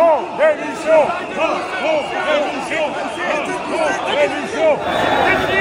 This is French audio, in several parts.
Révolution Révolution Révolution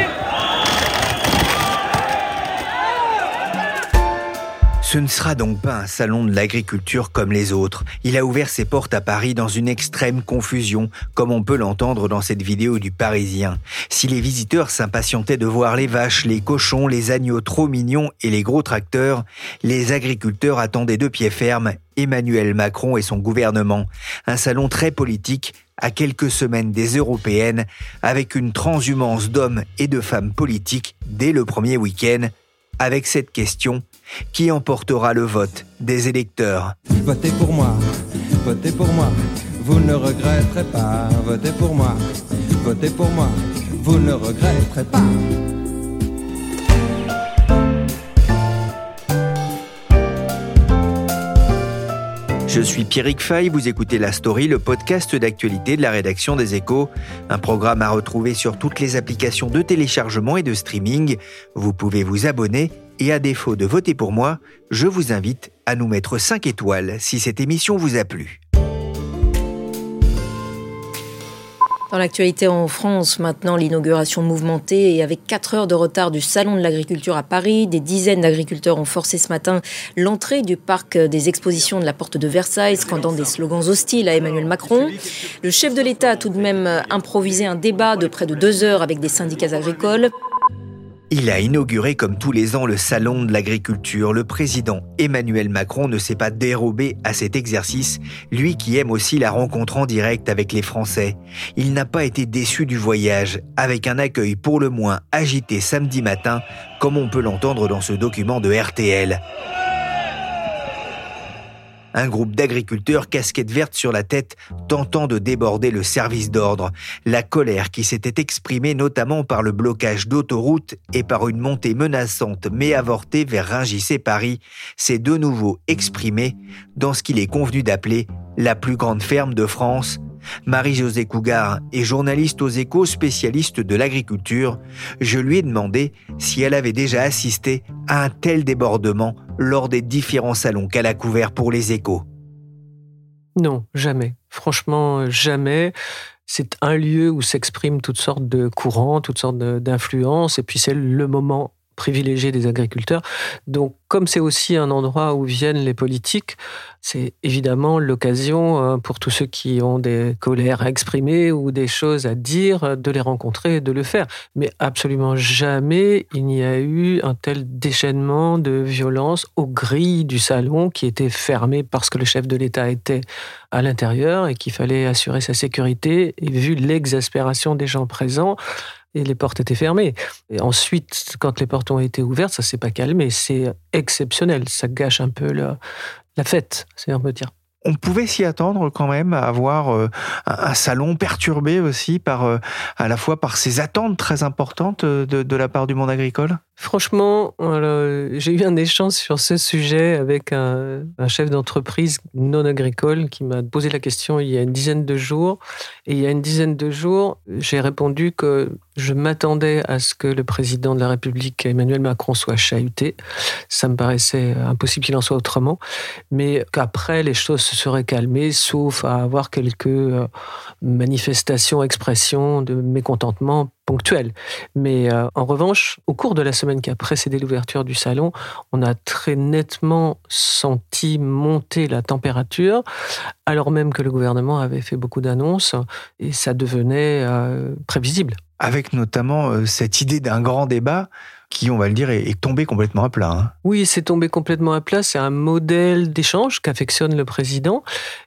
Ce ne sera donc pas un salon de l'agriculture comme les autres. Il a ouvert ses portes à Paris dans une extrême confusion, comme on peut l'entendre dans cette vidéo du Parisien. Si les visiteurs s'impatientaient de voir les vaches, les cochons, les agneaux trop mignons et les gros tracteurs, les agriculteurs attendaient de pied ferme Emmanuel Macron et son gouvernement. Un salon très politique à quelques semaines des européennes, avec une transhumance d'hommes et de femmes politiques dès le premier week-end, avec cette question. Qui emportera le vote des électeurs? Votez pour moi, votez pour moi, vous ne regretterez pas. Votez pour moi, votez pour moi, vous ne regretterez pas. Je suis Pierrick Fay, vous écoutez La Story, le podcast d'actualité de la rédaction des Échos, un programme à retrouver sur toutes les applications de téléchargement et de streaming. Vous pouvez vous abonner et à défaut de voter pour moi, je vous invite à nous mettre 5 étoiles si cette émission vous a plu. Dans l'actualité en France, maintenant l'inauguration mouvementée et avec 4 heures de retard du Salon de l'agriculture à Paris, des dizaines d'agriculteurs ont forcé ce matin l'entrée du parc des expositions de la porte de Versailles, scandant des slogans hostiles à Emmanuel Macron. Le chef de l'État a tout de même improvisé un débat de près de deux heures avec des syndicats agricoles. Il a inauguré comme tous les ans le Salon de l'agriculture. Le président Emmanuel Macron ne s'est pas dérobé à cet exercice, lui qui aime aussi la rencontre en direct avec les Français. Il n'a pas été déçu du voyage, avec un accueil pour le moins agité samedi matin, comme on peut l'entendre dans ce document de RTL. Un groupe d'agriculteurs casquette verte sur la tête tentant de déborder le service d'ordre. La colère qui s'était exprimée notamment par le blocage d'autoroutes et par une montée menaçante mais avortée vers Rungis-et-Paris s'est de nouveau exprimée dans ce qu'il est convenu d'appeler la plus grande ferme de France, Marie-Josée Cougar est journaliste aux échos spécialiste de l'agriculture. Je lui ai demandé si elle avait déjà assisté à un tel débordement lors des différents salons qu'elle a couverts pour les échos. Non, jamais. Franchement, jamais. C'est un lieu où s'expriment toutes sortes de courants, toutes sortes d'influences, et puis c'est le moment privilégié des agriculteurs. Donc, comme c'est aussi un endroit où viennent les politiques, c'est évidemment l'occasion euh, pour tous ceux qui ont des colères à exprimer ou des choses à dire de les rencontrer et de le faire. Mais absolument jamais il n'y a eu un tel déchaînement de violence aux grilles du salon qui était fermé parce que le chef de l'État était à l'intérieur et qu'il fallait assurer sa sécurité. Et vu l'exaspération des gens présents, et les portes étaient fermées. Et ensuite, quand les portes ont été ouvertes, ça s'est pas calmé. C'est exceptionnel. Ça gâche un peu la, la fête, c'est on peut dire. On pouvait s'y attendre quand même à avoir euh, un salon perturbé aussi par euh, à la fois par ces attentes très importantes de, de la part du monde agricole? Franchement, j'ai eu un échange sur ce sujet avec un, chef d'entreprise non agricole qui m'a posé la question il y a une dizaine de jours. Et il y a une dizaine de jours, j'ai répondu que je m'attendais à ce que le président de la République, Emmanuel Macron, soit chahuté. Ça me paraissait impossible qu'il en soit autrement. Mais qu'après, les choses se seraient calmées, sauf à avoir quelques euh, manifestations, expressions de mécontentement ponctuel. Mais euh, en revanche, au cours de la semaine qui a précédé l'ouverture du salon, on a très nettement senti monter la température, alors même que le gouvernement avait fait beaucoup d'annonces et ça devenait euh, prévisible. Avec notamment euh, cette idée d'un grand débat qui, on va le dire, est, tombé complètement à plat. Hein. Oui, c'est tombé complètement à plat. C'est un modèle d'échange qu'affectionne le président.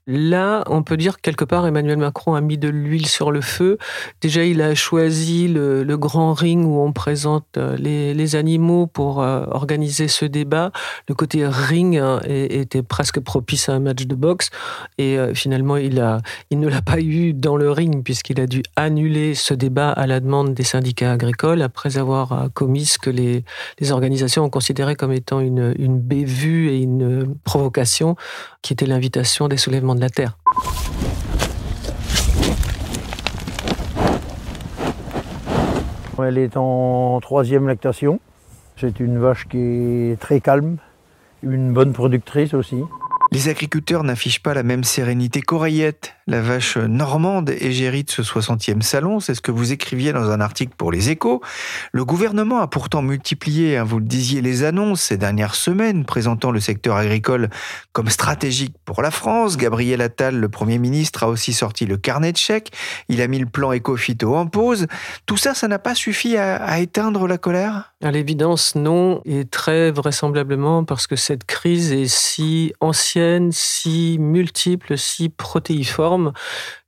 Là, on peut dire quelque part, Emmanuel Macron a mis de l'huile sur le feu. Déjà, il a choisi le, grand ring où on présente euh, les, animaux pour euh, organiser ce débat. Le côté ring hein, était presque propice à un match de boxe. Et euh, finalement, il, a, il ne l'a pas eu dans le ring puisqu'il a dû annuler ce débat à la demande des syndicats agricoles après avoir commis ce que les, organisations ont considéré comme étant une, une bévue et une provocation qui était l'invitation des soulèvements de la terre. Elle est en troisième lactation. C'est une vache qui est très calme, une bonne productrice aussi. Les agriculteurs n'affichent pas la même sérénité qu'Oreillette, la vache normande égérie de ce 60e salon. C'est ce que vous écriviez dans un article pour Les Échos. Le gouvernement a pourtant multiplié, hein, vous le disiez, les annonces ces dernières semaines présentant le secteur agricole comme stratégique pour la France. Gabriel Attal, le Premier ministre, a aussi sorti le carnet de chèques. Il a mis le plan éco-phyto en pause. Tout ça, ça n'a pas suffi à éteindre la colère? À l'évidence, non. Et très vraisemblablement parce que cette crise est si ancienne si multiple, si protéiforme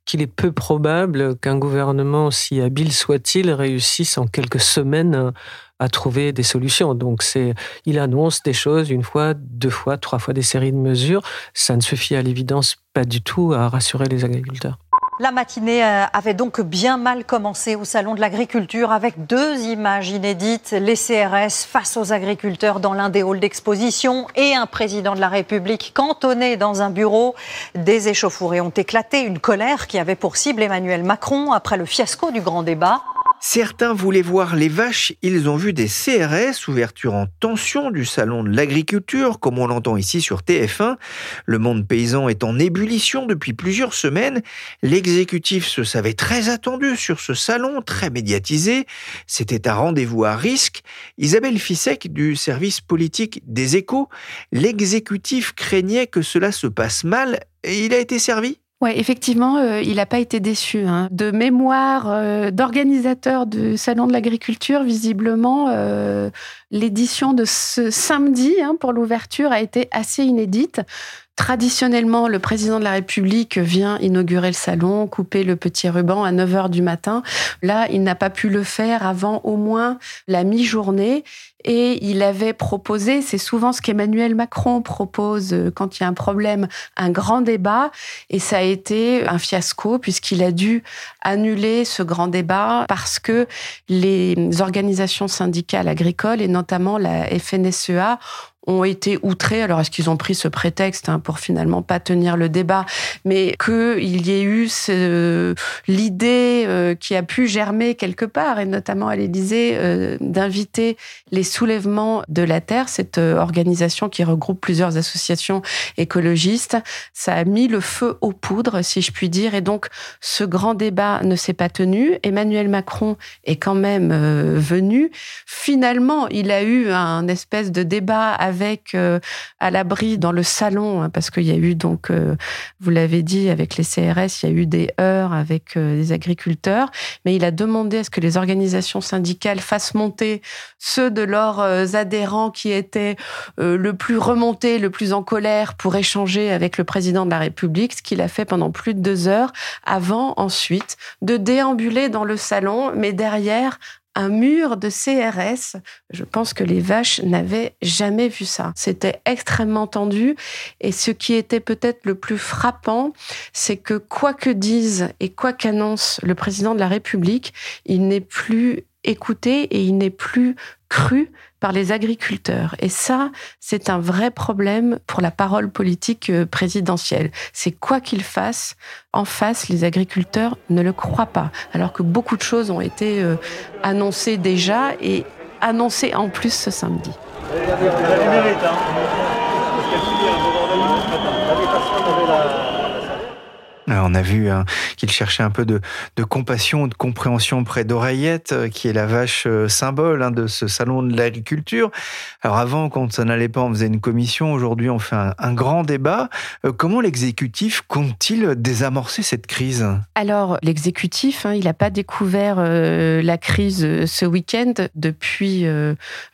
qu'il est peu probable qu'un gouvernement, si habile soit-il, réussisse en quelques semaines à trouver des solutions. Donc, c'est, il annonce des choses une fois, deux fois, trois fois des séries de mesures. Ça ne suffit à l'évidence pas du tout à rassurer les agriculteurs. La matinée euh, avait donc bien mal commencé au Salon de l'Agriculture avec deux images inédites, les CRS face aux agriculteurs dans l'un des halls d'exposition et un président de la République cantonné dans un bureau. Des échauffourées ont éclaté, une colère qui avait pour cible Emmanuel Macron après le fiasco du grand débat. Certains voulaient voir les vaches, ils ont vu des CRS, ouverture en tension du salon de l'agriculture, comme on l'entend ici sur TF1. Le monde paysan est en ébullition depuis plusieurs semaines. L'exécutif se savait très attendu sur ce salon, très médiatisé. C'était un rendez-vous à risque. Isabelle Fissek du service politique des échos, l'exécutif craignait que cela se passe mal et il a été servi oui, effectivement, euh, il n'a pas été déçu. Hein. De mémoire euh, d'organisateur du Salon de l'Agriculture, visiblement, euh, l'édition de ce samedi hein, pour l'ouverture a été assez inédite. Traditionnellement, le président de la République vient inaugurer le salon, couper le petit ruban à 9 h du matin. Là, il n'a pas pu le faire avant au moins la mi-journée. Et il avait proposé, c'est souvent ce qu'Emmanuel Macron propose quand il y a un problème, un grand débat. Et ça a été un fiasco puisqu'il a dû annuler ce grand débat parce que les organisations syndicales agricoles et notamment la FNSEA ont été outrés. Alors, est-ce qu'ils ont pris ce prétexte hein, pour finalement pas tenir le débat, mais qu'il y ait eu l'idée euh, qui a pu germer quelque part, et notamment à l'Élysée, euh, d'inviter les soulèvements de la terre, cette euh, organisation qui regroupe plusieurs associations écologistes. Ça a mis le feu aux poudres, si je puis dire, et donc ce grand débat ne s'est pas tenu. Emmanuel Macron est quand même venu. Finalement, il a eu un espèce de débat avec avec euh, à l'abri dans le salon, hein, parce qu'il y a eu donc, euh, vous l'avez dit, avec les CRS, il y a eu des heures avec euh, les agriculteurs, mais il a demandé à ce que les organisations syndicales fassent monter ceux de leurs adhérents qui étaient le plus remontés, le plus en colère pour échanger avec le président de la République, ce qu'il a fait pendant plus de deux heures, avant ensuite de déambuler dans le salon, mais derrière un mur de CRS. Je pense que les vaches n'avaient jamais vu ça. C'était extrêmement tendu. Et ce qui était peut-être le plus frappant, c'est que quoi que dise et quoi qu'annonce le président de la République, il n'est plus écouté et il n'est plus cru par les agriculteurs. Et ça, c'est un vrai problème pour la parole politique euh, présidentielle. C'est quoi qu'il fasse, en face, les agriculteurs ne le croient pas, alors que beaucoup de choses ont été euh, annoncées déjà et annoncées en plus ce samedi. On a vu hein, qu'il cherchait un peu de, compassion, de compréhension près d'Oreillette, euh, qui est la vache euh, symbole hein, de ce salon de l'agriculture. Alors avant, quand ça n'allait pas, on faisait une commission. Aujourd'hui, on fait un, grand débat. Euh, comment l'exécutif compte-t-il désamorcer cette crise? Alors, l'exécutif, hein, il n'a pas découvert la crise ce week-end. Depuis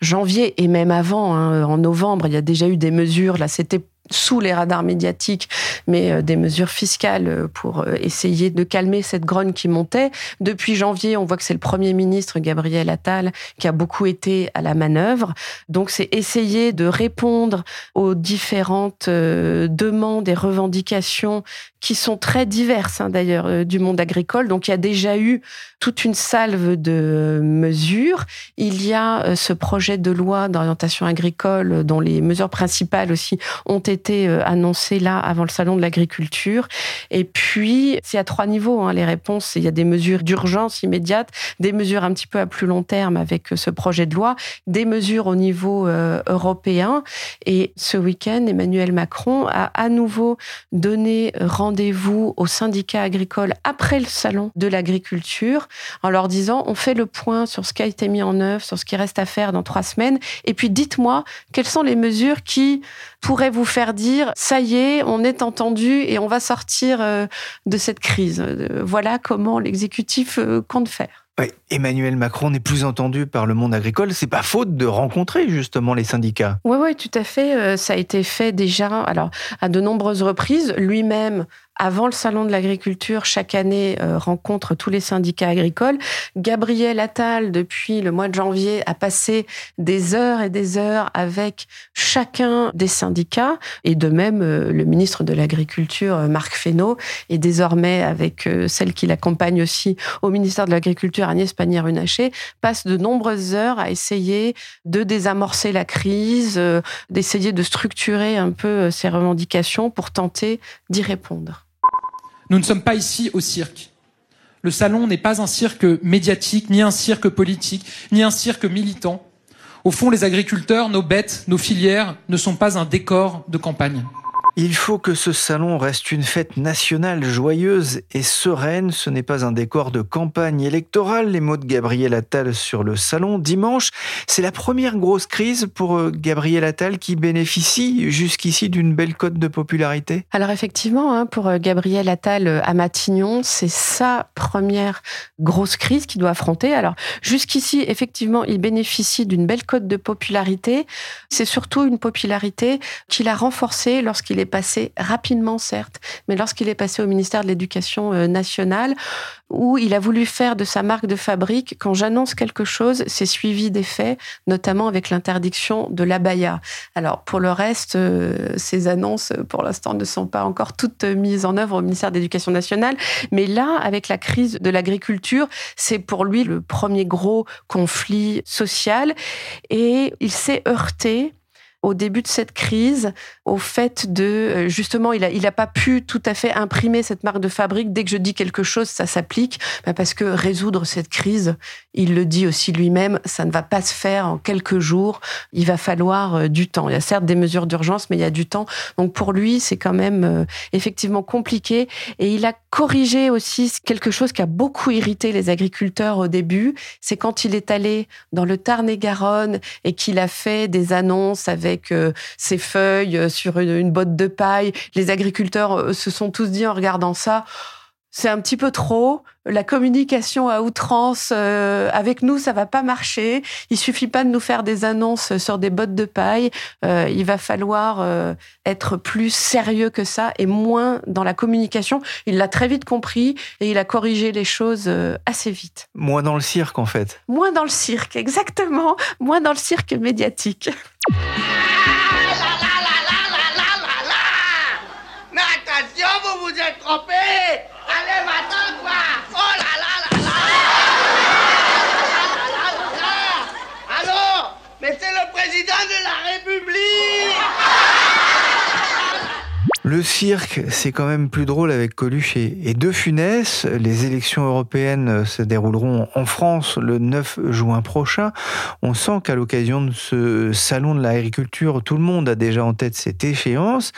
janvier et même avant, en novembre, il y a déjà eu des mesures. Là, c'était sous les radars médiatiques, mais euh, des mesures fiscales euh, pour euh, essayer de calmer cette grogne qui montait. Depuis janvier, on voit que c'est le Premier ministre Gabriel Attal qui a beaucoup été à la manœuvre. Donc c'est essayer de répondre aux différentes demandes et revendications qui sont très diverses hein, d'ailleurs du monde agricole. Donc il y a déjà eu toute une salve de mesures. Il y a ce projet de loi d'orientation agricole dont les mesures principales aussi ont été euh, annoncé là avant le salon de l'agriculture. Et puis, c'est à trois niveaux hein, les réponses. Il y a des mesures d'urgence immédiate, des mesures un petit peu à plus long terme avec euh, ce projet de loi, des mesures au niveau euh, européen. Et ce week-end, Emmanuel Macron a à nouveau donné rendez-vous aux syndicats agricoles après le salon de l'agriculture en leur disant on fait le point sur ce qui a été mis en œuvre, sur ce qui reste à faire dans trois semaines. Et puis dites-moi quelles sont les mesures qui pourraient vous faire dire ça y est, on est entendu et on va sortir euh, de cette crise. Euh, voilà comment l'exécutif euh, compte faire. Emmanuel Macron n'est plus entendu par le monde agricole. C'est pas faute de rencontrer justement les syndicats. Oui, oui, tout à fait. Ça a été fait déjà, alors à de nombreuses reprises. Lui-même avant le salon de l'agriculture, chaque année, euh, rencontre tous les syndicats agricoles. Gabriel Attal, depuis le mois de janvier, a passé des heures et des heures avec chacun des syndicats, et de même euh, le ministre de l'Agriculture, euh, Marc Fesneau, et désormais avec celle qui l'accompagne aussi au ministère de l'Agriculture, Agnès Pannier-Runacher, passe de nombreuses heures à essayer de désamorcer la crise, d'essayer de structurer un peu ces revendications pour tenter d'y répondre. Nous ne sommes pas ici au cirque. Le salon n'est pas un cirque médiatique, ni un cirque politique, ni un cirque militant. Au fond, les agriculteurs, nos bêtes, nos filières ne sont pas un décor de campagne. Il faut que ce salon reste une fête nationale joyeuse et sereine. Ce n'est pas un décor de campagne électorale. Les mots de Gabriel Attal sur le salon dimanche, c'est la première grosse crise pour euh, Gabriel Attal qui bénéficie jusqu'ici d'une belle cote de popularité. Alors effectivement, hein, pour euh, Gabriel Attal euh, à Matignon, c'est sa première grosse crise qu'il doit affronter. Alors jusqu'ici, effectivement, il bénéficie d'une belle cote de popularité. C'est surtout une popularité qu'il a renforcée lorsqu'il est passé rapidement, certes, mais lorsqu'il est passé au ministère de l'Éducation euh, nationale, où il a voulu faire de sa marque de fabrique, quand j'annonce quelque chose, c'est suivi des faits, notamment avec l'interdiction de l'abaya. Alors, pour le reste, euh, ces annonces, pour l'instant, ne sont pas encore toutes mises en œuvre au ministère de l'Éducation nationale. Mais là, avec la crise de l'agriculture, c'est pour lui le premier gros conflit social. Et il s'est heurté au début de cette crise au fait de euh, justement il a il a pas pu tout à fait imprimer cette marque de fabrique. Dès que je dis quelque chose ça s'applique. Bah, parce que résoudre cette crise il le dit aussi lui-même ça ne va pas se faire en quelques jours. Il va falloir euh, du temps. Il y a certes des mesures d'urgence mais il y a du temps. Donc pour lui c'est quand même euh, effectivement compliqué. Et il a corrigé aussi quelque chose qui a beaucoup irrité les agriculteurs au début. C'est quand il est allé dans le Tarn-et-Garonne et qu'il a fait des annonces avec avec euh, ses feuilles euh, sur une, botte de paille. Les agriculteurs euh, se sont tous dit en regardant ça, c'est un petit peu trop. La communication à outrance avec nous, ça va pas marcher. Il suffit pas de nous faire des annonces sur des bottes de paille. il va falloir être plus sérieux que ça et moins dans la communication. Il l'a très vite compris et il a corrigé les choses assez vite. Moins dans le cirque, en fait. Moins dans le cirque, exactement. Moins dans le cirque médiatique. Mais attention, vous vous êtes trompé Allez, maintenant, quoi Oh là là là là Allô Mais c'est le la cirque, c'est quand même plus drôle avec Coluche et, De Funès. Les élections européennes se dérouleront en France le 9 juin prochain. On sent qu'à l'occasion de ce salon de l'agriculture, tout le monde a déjà en tête cette échéance.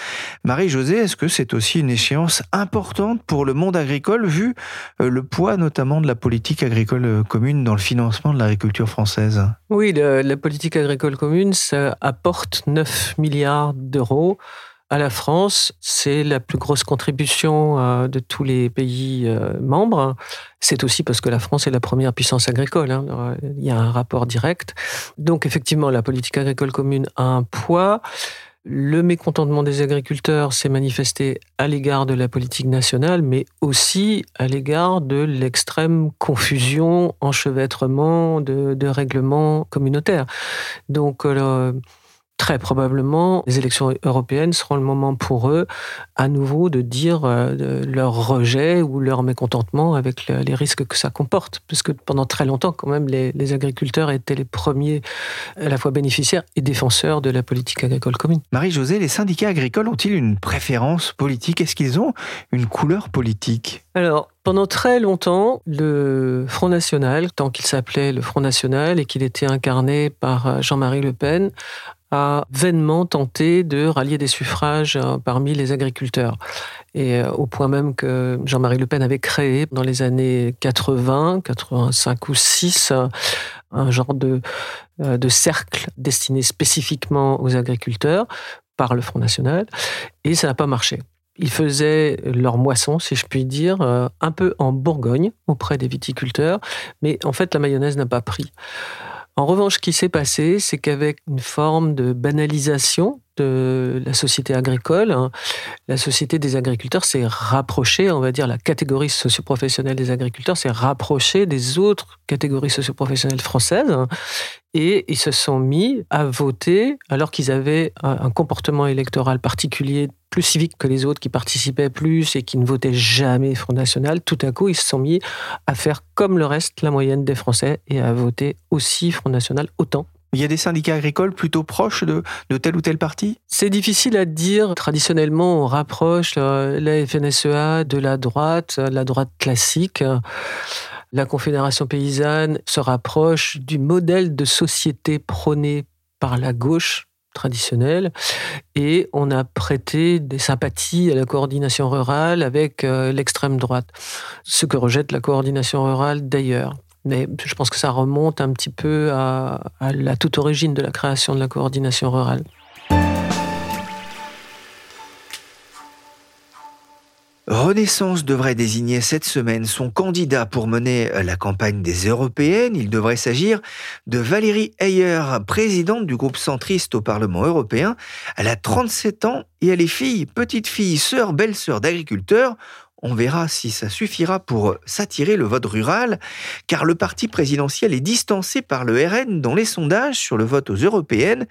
Marie-Josée, est-ce que c'est aussi une échéance importante pour le monde agricole, vu euh, le poids notamment de la politique agricole commune dans le financement de l'agriculture française? Oui, la politique agricole commune, ça apporte 9 milliards d'euros à la France. C'est la plus grosse contribution euh, de tous les pays euh, membres. C'est aussi parce que la France est la première puissance agricole. Hein. Il y a un rapport direct. Donc effectivement, la politique agricole commune a un poids. Le mécontentement des agriculteurs s'est manifesté à l'égard de la politique nationale, mais aussi à l'égard de l'extrême confusion, enchevêtrement de, règlements communautaires. Donc, euh, très probablement, les élections européennes seront le moment pour eux, à nouveau, de dire euh, leur rejet ou leur mécontentement avec les risques que ça comporte. Parce que pendant très longtemps, quand même, les, agriculteurs étaient les premiers, à la fois bénéficiaires et défenseurs de la politique agricole commune. Marie-Josée, les syndicats agricoles ont-ils une préférence politique? Est-ce qu'ils ont une couleur politique? Alors, pendant très longtemps, le Front National, tant qu'il s'appelait le Front National et qu'il était incarné par euh, Jean-Marie Le Pen, a vainement tenté de rallier des suffrages euh, parmi les agriculteurs. Et euh, au point même que Jean-Marie Le Pen avait créé dans les années 80, 85 ou 6, un genre de, euh, de cercle destiné spécifiquement aux agriculteurs par le Front National. Et ça n'a pas marché. Ils faisaient leur moisson, si je puis dire, un peu en Bourgogne auprès des viticulteurs, mais en fait la mayonnaise n'a pas pris. En revanche, ce qui s'est passé, c'est qu'avec une forme de banalisation de la société agricole, hein, la société des agriculteurs s'est rapprochée, on va dire la catégorie socioprofessionnelle des agriculteurs s'est rapprochée des autres catégories socioprofessionnelles françaises, hein, et ils se sont mis à voter alors qu'ils avaient un comportement électoral particulier plus civique que les autres qui participaient plus et qui ne votaient jamais Front National, tout à coup, ils se sont mis à faire comme le reste, la moyenne des Français, et à voter aussi Front National autant. Il y a des syndicats agricoles plutôt proches de, de tel ou tel parti C'est difficile à dire. Traditionnellement, on rapproche la FNSEA de la droite, la droite classique. La Confédération paysanne se rapproche du modèle de société prôné par la gauche traditionnelle et on a prêté des sympathies à la coordination rurale avec euh, l'extrême droite, ce que rejette la coordination rurale d'ailleurs. Mais je pense que ça remonte un petit peu à la toute origine de la création de la coordination rurale. Renaissance devrait désigner cette semaine son candidat pour mener la campagne des européennes. Il devrait s'agir de Valérie Ayer, présidente du groupe centriste au Parlement européen. Elle a 37 ans et elle est fille, petite fille, sœur, belle-sœur d'agriculteurs. On verra si ça suffira pour s'attirer le vote rural, car le parti présidentiel est distancé par le RN dans les sondages sur le vote aux européennes.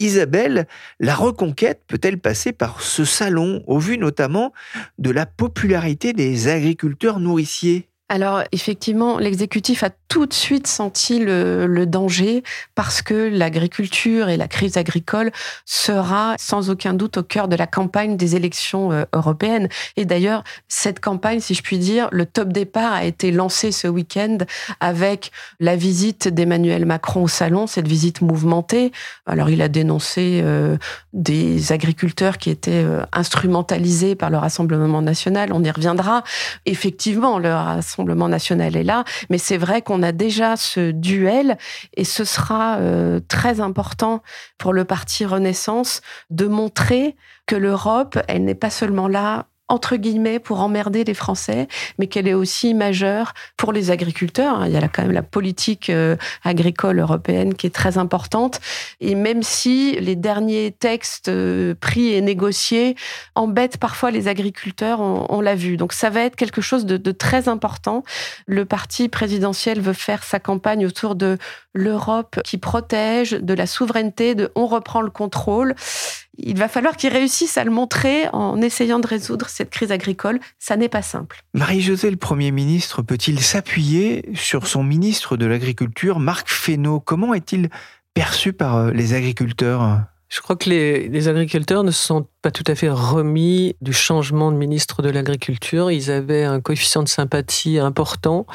Isabelle, la reconquête peut-elle passer par ce salon, au vu notamment de la popularité des agriculteurs nourriciers? Alors effectivement, l'exécutif a tout de suite senti le, danger parce que l'agriculture et la crise agricole sera sans aucun doute au cœur de la campagne des élections euh, européennes. Et d'ailleurs, cette campagne, si je puis dire, le top départ a été lancé ce week-end avec la visite d'Emmanuel Macron au salon, cette visite mouvementée. Alors il a dénoncé euh, des agriculteurs qui étaient euh, instrumentalisés par le Rassemblement national. On y reviendra. Effectivement, le Rassemblement Rassemblement national est là, mais c'est vrai qu'on a déjà ce duel et ce sera euh, très important pour le parti Renaissance de montrer que l'Europe, elle n'est pas seulement là entre guillemets, pour emmerder les Français, mais qu'elle est aussi majeure pour les agriculteurs. Il y a quand même la politique euh, agricole européenne qui est très importante. Et même si les derniers textes euh, pris et négociés embêtent parfois les agriculteurs, on, l'a vu. Donc ça va être quelque chose de, de très important. Le parti présidentiel veut faire sa campagne autour de l'Europe qui protège, de la souveraineté, de on reprend le contrôle il va falloir qu'ils réussissent à le montrer en essayant de résoudre cette crise agricole. Ça n'est pas simple. Marie-Josée, le Premier ministre, peut-il s'appuyer sur son ministre de l'Agriculture, Marc Fesneau? Comment est-il perçu par euh, les agriculteurs? Je crois que les, les, agriculteurs ne se sont pas tout à fait remis du changement de ministre de l'Agriculture. Ils avaient un coefficient de sympathie important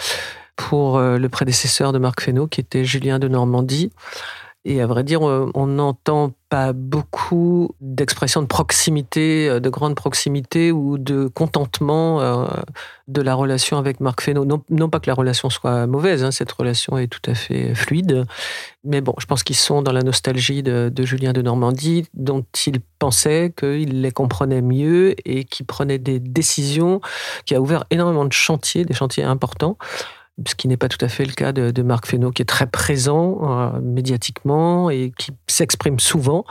pour euh, le prédécesseur de Marc Fesneau, qui était Julien de Normandie. Et à vrai dire, on n'entend pas beaucoup d'expressions de proximité, euh, de grande proximité ou de contentement euh, de la relation avec Marc Fesneau. Non, pas que la relation soit mauvaise, hein, cette relation est tout à fait fluide. Mais bon, je pense qu'ils sont dans la nostalgie de, de, Julien de Normandie, dont ils pensaient qu'il les comprenait mieux et qui prenait des décisions, qui a ouvert énormément de chantiers, des chantiers importants ce qui n'est pas tout à fait le cas de, Marc Fesneau, qui est très présent euh, médiatiquement et qui s'exprime souvent,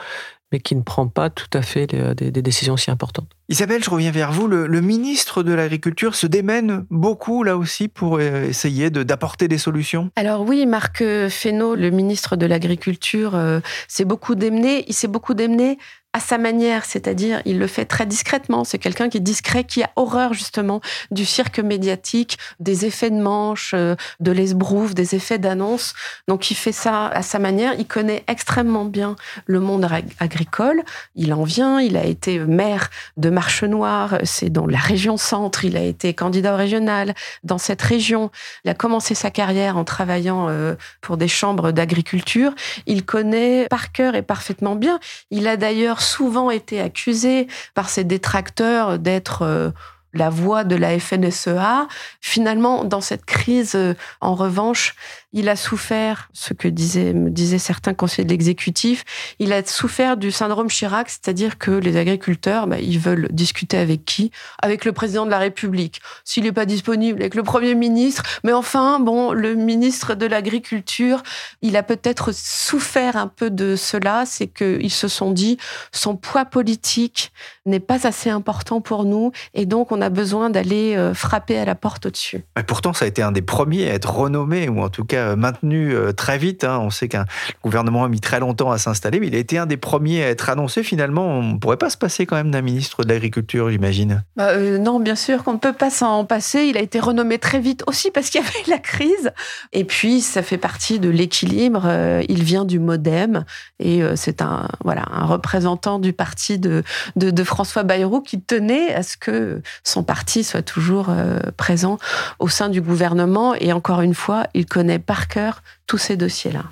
mais qui ne prend pas tout à fait des, décisions si importantes. Isabelle, je reviens vers vous. Le, ministre de l'Agriculture se démène beaucoup là aussi pour euh, essayer d'apporter des solutions? Alors oui, Marc Fesneau, le ministre de l'Agriculture, euh, s'est beaucoup démené. Il s'est beaucoup démené à sa manière, c'est-à-dire il le fait très discrètement. C'est quelqu'un qui est discret, qui a horreur justement du cirque médiatique, des effets de manche, euh, de l'esbrouf, des effets d'annonce. Donc il fait ça à sa manière. Il connaît extrêmement bien le monde agricole. Il en vient. Il a été maire de Marche Noire, c'est dans la région centre. Il a été candidat régional dans cette région. Il a commencé sa carrière en travaillant euh, pour des chambres d'agriculture. Il connaît par cœur et parfaitement bien. Il a d'ailleurs souvent été accusé par ses détracteurs d'être euh, la voix de la FNSEA. Finalement, dans cette crise, euh, en revanche, il a souffert, ce que disaient, me disaient certains conseillers de l'exécutif, il a souffert du syndrome Chirac, c'est-à-dire que les agriculteurs, bah, ils veulent discuter avec qui? Avec le président de la République. S'il n'est pas disponible, avec le Premier ministre. Mais enfin, bon, le ministre de l'Agriculture, il a peut-être souffert un peu de cela, c'est qu'ils se sont dit, son poids politique n'est pas assez important pour nous, et donc on a besoin d'aller euh, frapper à la porte au-dessus. pourtant, ça a été un des premiers à être renommé, ou en tout cas euh, maintenu euh, très vite. Hein. On sait qu'un gouvernement a mis très longtemps à s'installer, mais il a été un des premiers à être annoncé. Finalement, on ne pourrait pas se passer quand même d'un ministre de l'Agriculture, j'imagine. Bah, euh, non, bien sûr qu'on ne peut pas s'en passer. Il a été renommé très vite aussi parce qu'il y avait la crise. Et puis, ça fait partie de l'équilibre. il vient du MoDem et c'est un, voilà, un représentant du parti de, de, François Bayrou qui tenait à ce que son parti soit toujours présent au sein du gouvernement. Et encore une fois, il connaît par cœur tous ces dossiers-là.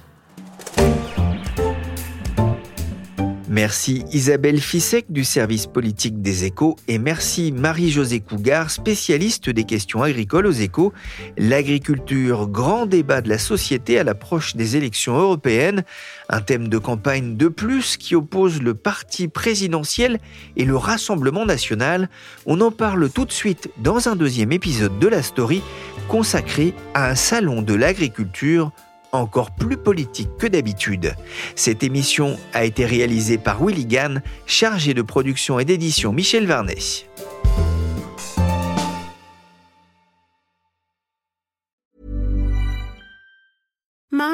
Merci Isabelle Fissek du service politique des échos et merci Marie-Josée Cougar, spécialiste des questions agricoles aux échos. L'agriculture, grand débat de la société à l'approche des élections européennes, un thème de campagne de plus qui oppose le parti présidentiel et le Rassemblement national. On en parle tout de suite dans un deuxième épisode de la story consacré à un salon de l'agriculture encore plus politique que d'habitude. Cette émission a été réalisée par Willy Gann, chargé de production et d'édition Michel Varnet.